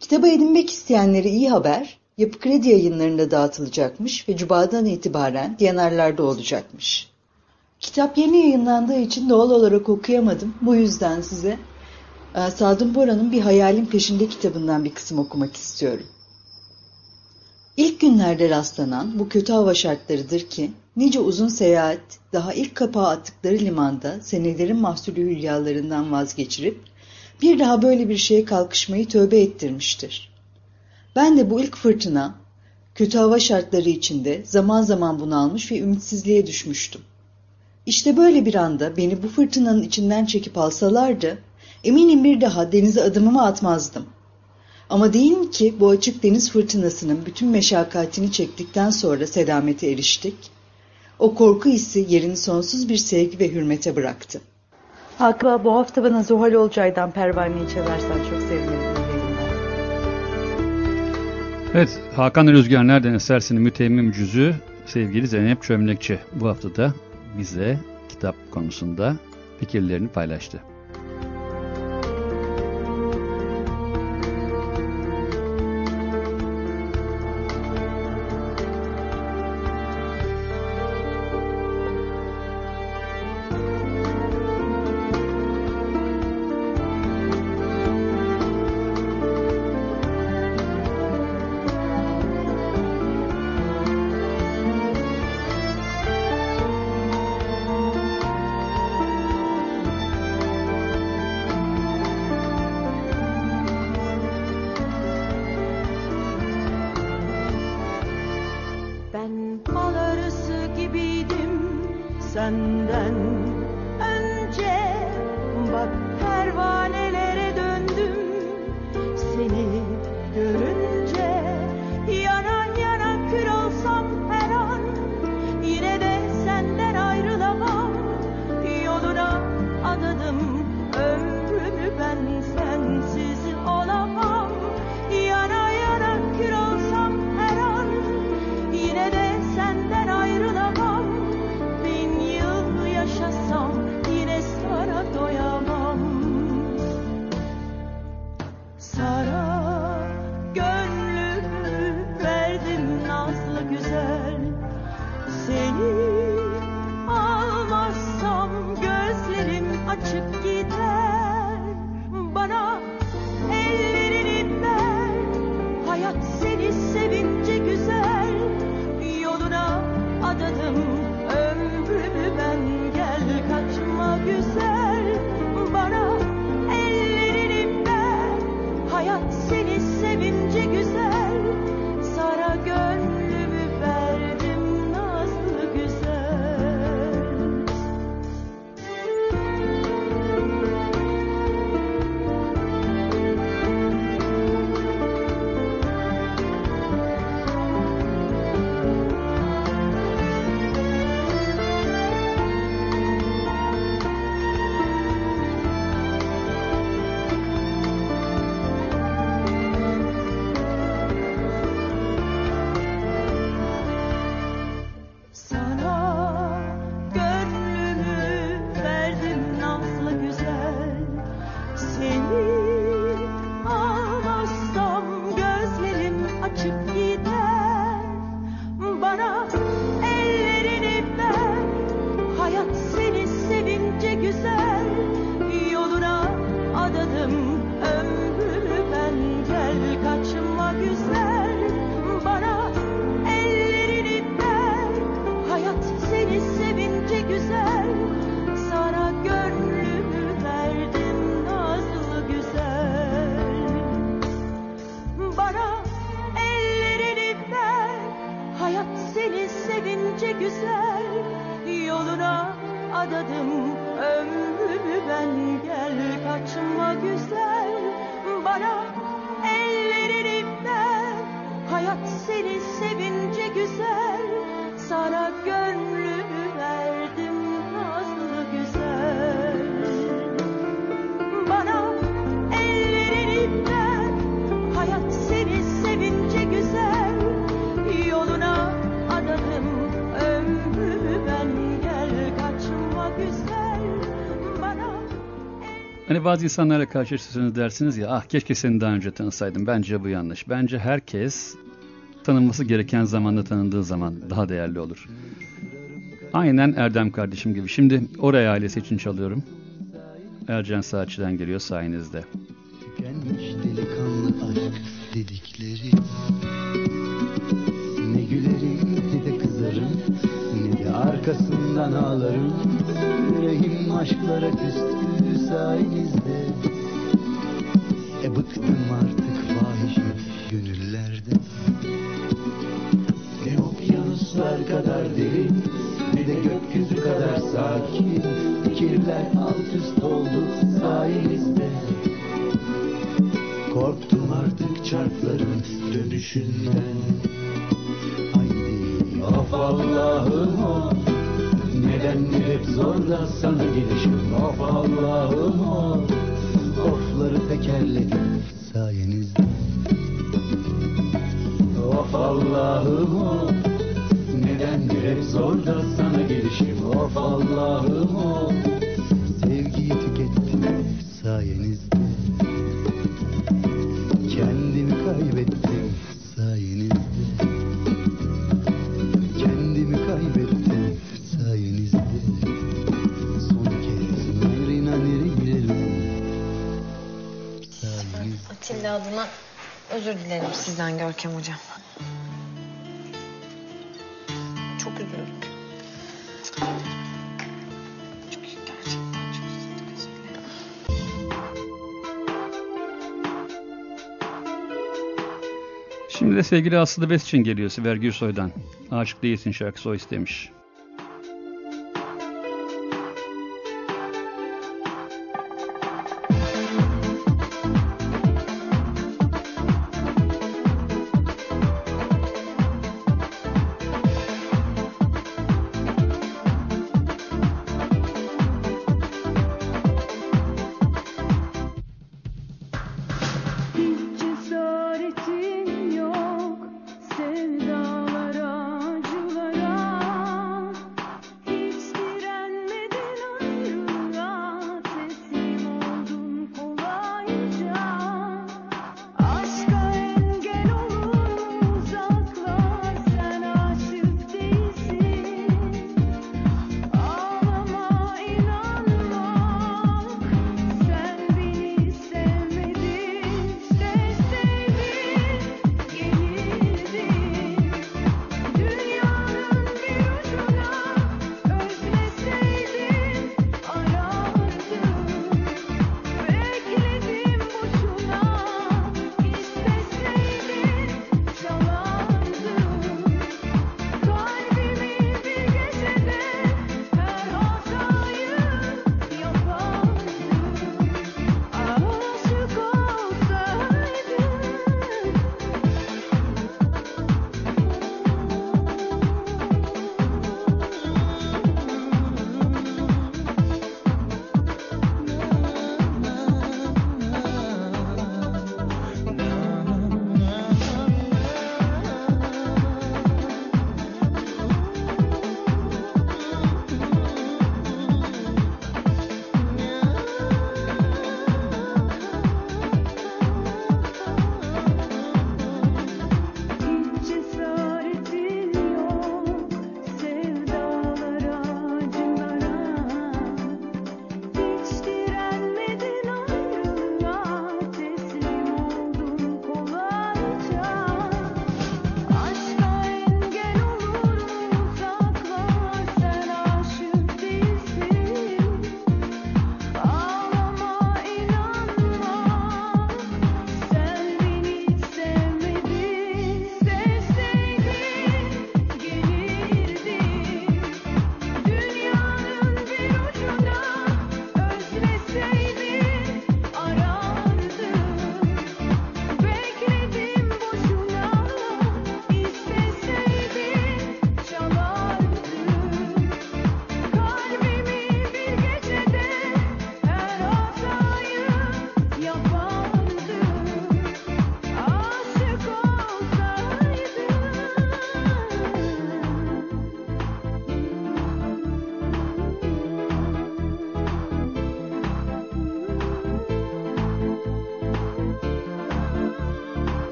Kitabı edinmek isteyenlere iyi haber, Yapı Kredi yayınlarında dağıtılacakmış ve Cuma'dan itibaren Diyanarlar'da olacakmış. Kitap yeni yayınlandığı için doğal olarak okuyamadım. Bu yüzden size e, Sadun Bora'nın Bir Hayalin Peşinde kitabından bir kısım okumak istiyorum. İlk günlerde rastlanan bu kötü hava şartlarıdır ki nice uzun seyahat daha ilk kapağı attıkları limanda senelerin mahsulü hülyalarından vazgeçirip bir daha böyle bir şeye kalkışmayı tövbe ettirmiştir. Ben de bu ilk fırtına kötü hava şartları içinde zaman zaman bunalmış ve ümitsizliğe düşmüştüm. İşte böyle bir anda beni bu fırtınanın içinden çekip alsalardı eminim bir daha denize adımımı atmazdım. Ama değil ki bu açık deniz fırtınasının bütün meşakkatini çektikten sonra selamete eriştik? O korku hissi yerini sonsuz bir sevgi ve hürmete bıraktı. Hakkı bu hafta bana Zuhal Olcay'dan pervaneyi çalarsan çok sevinirim. Evet, Hakan Rüzgar Nereden Esersin'in mütemmim cüzü sevgili Zeynep Çömlekçi bu hafta da bize kitap konusunda fikirlerini paylaştı. Bazı insanlarla karşılaşırsanız dersiniz ya ah keşke seni daha önce tanısaydım. Bence bu yanlış. Bence herkes tanınması gereken zamanda tanındığı zaman daha değerli olur. Aynen Erdem kardeşim gibi. Şimdi oraya ailesi için çalıyorum. Ercan Saatçı'dan geliyor sayenizde. Tükenmiş delikanlı aşk dedikleri Ne gülerim ne de kızarım Ne de arkasından ağlarım Yüreğim aşklara küstü sayenizde bıktım artık fahiş gönüllerden Ne okyanuslar kadar derin Ne de gökyüzü kadar sakin. Fikirler alt üst oldu sayenizde. Korktum artık çarkların dönüşünden. Haydi of Allah'ım of Nedenler hep zor da sana gelişim özür dilerim sizden Görkem hocam. Çok üzüldüm. Çok gerçekten çok üzüldüm. özür dilerim. Şimdi de sevgili Aslı Bes için geliyor Siver Gürsoy'dan. Aşık Değilsin şarkısı o istemiş.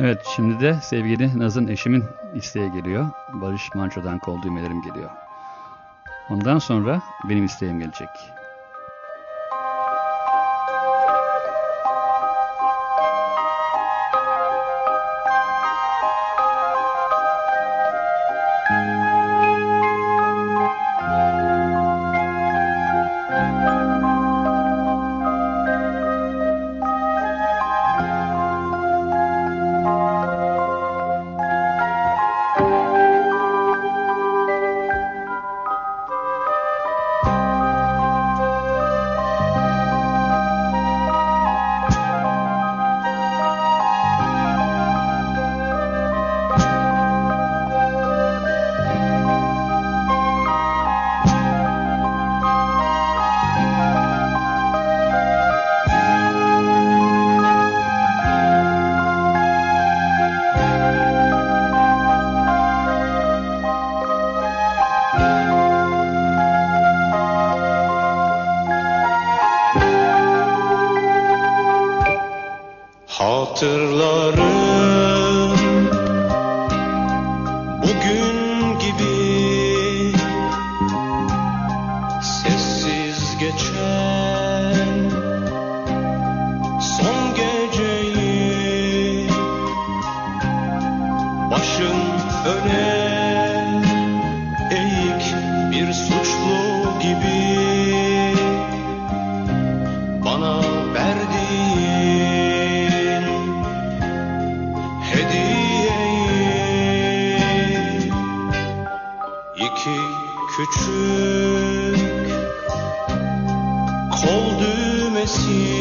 Evet şimdi de sevgili Naz'ın eşimin isteği geliyor. Barış Manço'dan kol düğmelerim geliyor. Ondan sonra benim isteğim gelecek. Küçük kol düğmesi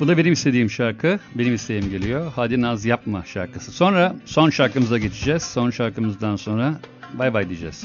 bu da benim istediğim şarkı. Benim isteğim geliyor. Hadi Naz yapma şarkısı. Sonra son şarkımıza geçeceğiz. Son şarkımızdan sonra bay bay diyeceğiz.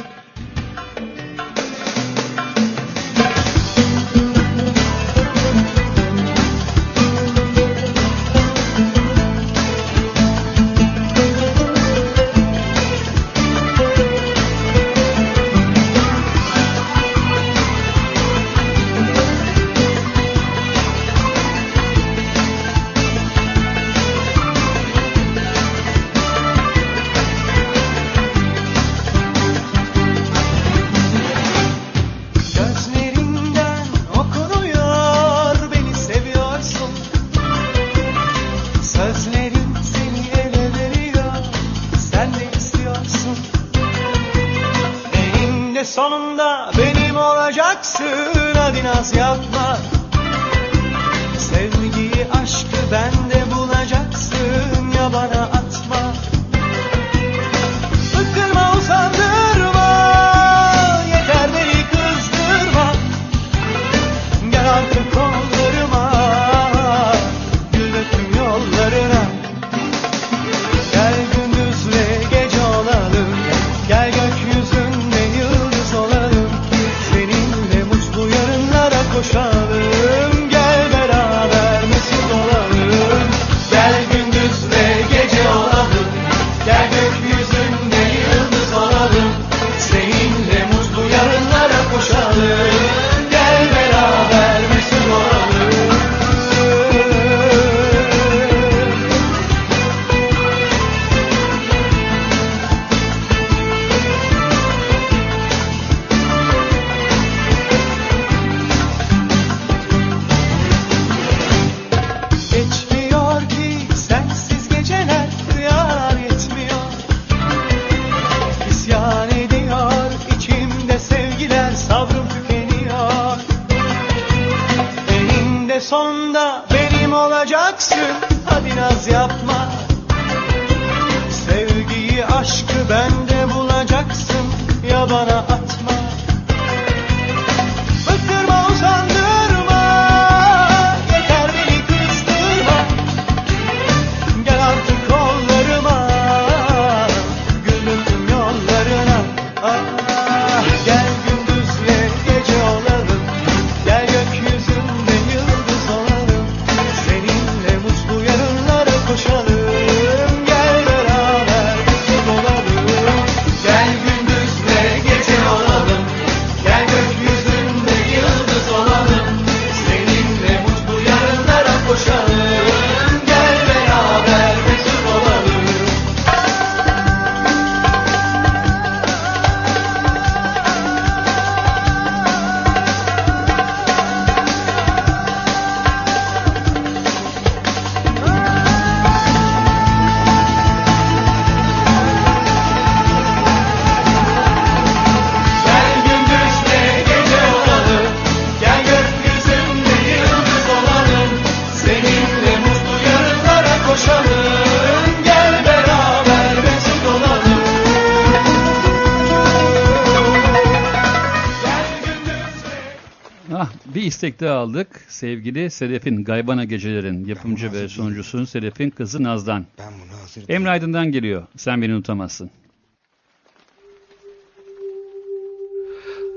istekte aldık. Sevgili Sedef'in Gaybana Gecelerin yapımcı ve sunucusunun Sedef'in kızı Naz'dan. Ben bunu hazır. Emre Aydın'dan geliyor. Sen beni unutamazsın.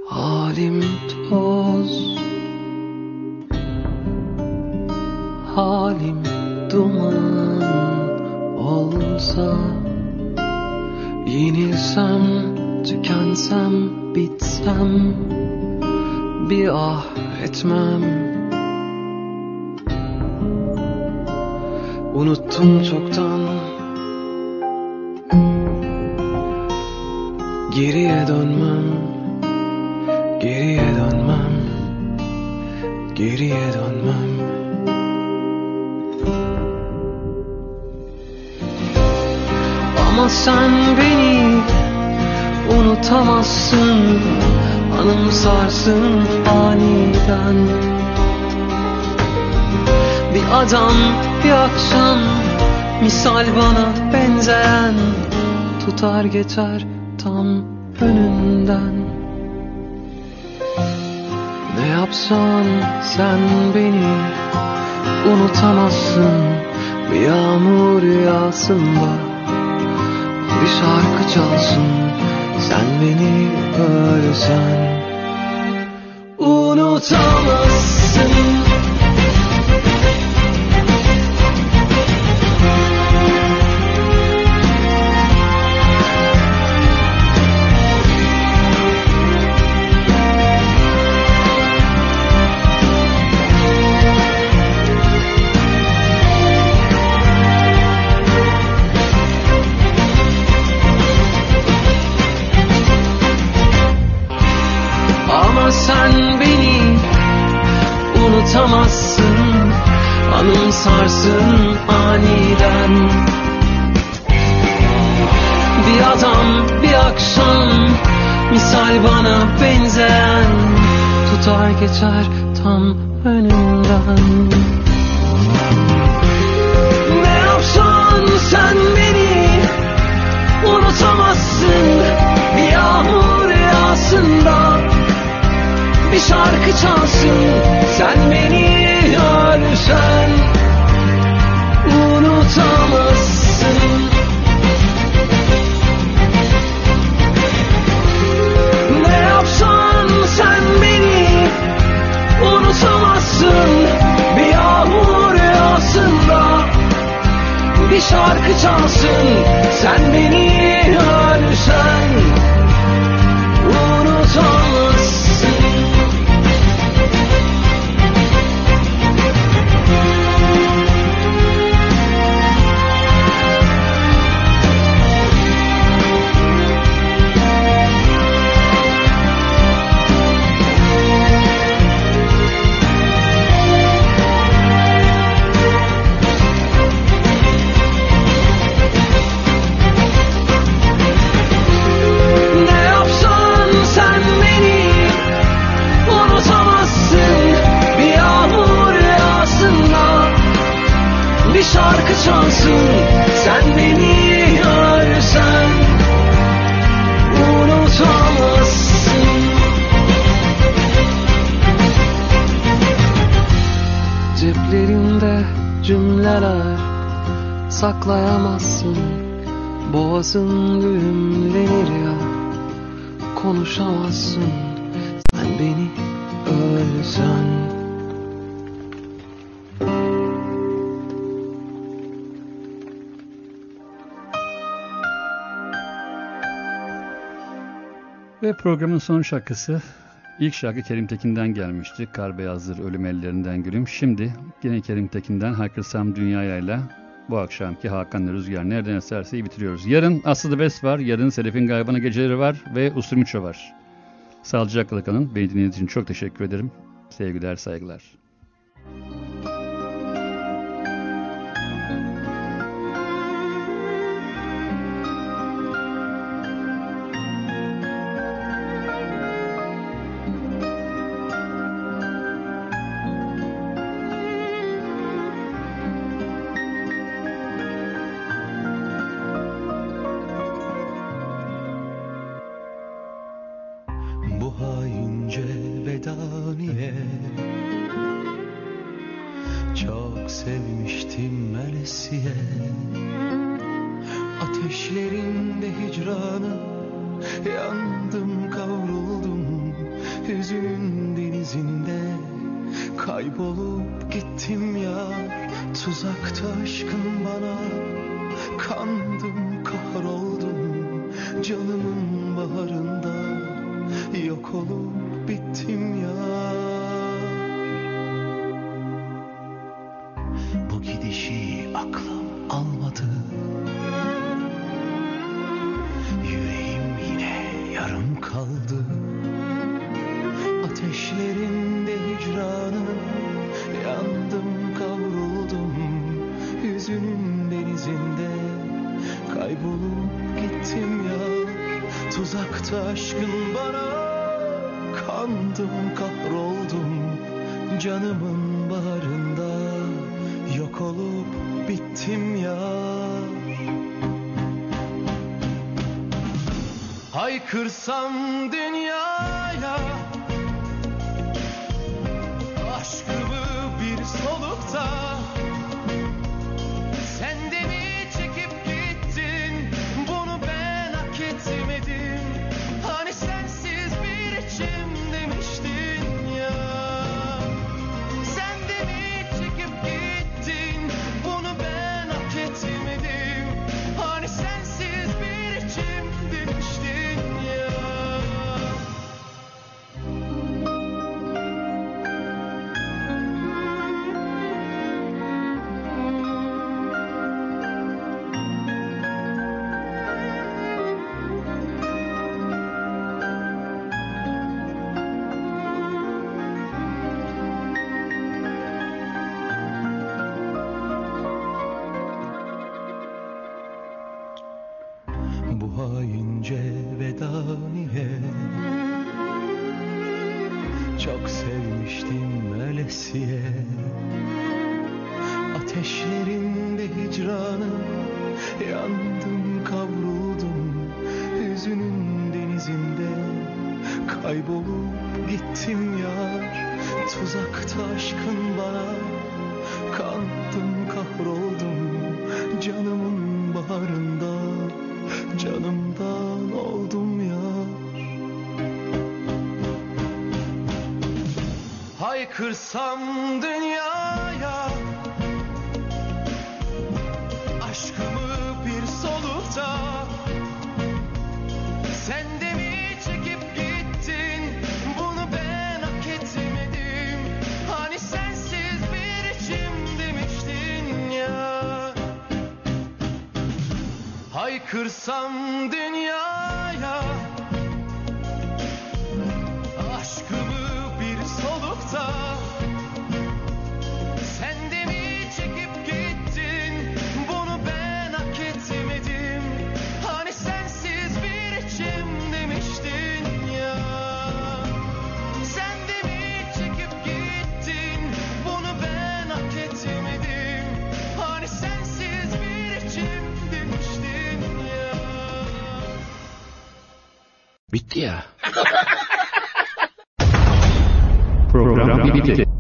Halim toz Halim duman olsa Yenilsem, tükensem, bitsem bir ah etmem. Unuttum çoktan. Geriye dönmem. Geriye dönmem. Geriye dönmem. Ama sen beni unutamazsın anımsarsın aniden. Bir adam bir akşam misal bana benzeyen Tutar geçer tam önünden. Ne yapsan sen beni unutamazsın Bir yağmur yağsın da bir şarkı çalsın. Sen beni böyle Unutamazsın. Tutar geçer şarkı çalsın. Sen beni görsen Ve programın son şarkısı ilk şarkı Kerim Tekin'den gelmişti. Kar beyazdır ölüm ellerinden gülüm. Şimdi yine Kerim Tekin'den Haykırsam Dünyaya'yla bu akşamki Hakan'la Rüzgar nereden eserse bitiriyoruz. Yarın Aslı The Best var, yarın Selef'in Gaybana Geceleri var ve Ustrimiço var. Sağlıcakla kalın. Beni dinlediğiniz için çok teşekkür ederim. Sevgiler, saygılar. Kaybolup gittim ya. Tuzakta aşkın bana Kandım kahroldum. Canımın baharında Yok olup bittim ya. Haykırsam dünyaya Aşkımı bir solukta Bırakırsam dünyaya Aşkımı bir solukta. Sen de mi çekip gittin? Bunu ben hak etmedim Hani sensiz bir içim demiştin ya. Haykırsam dünyaya idea. Program.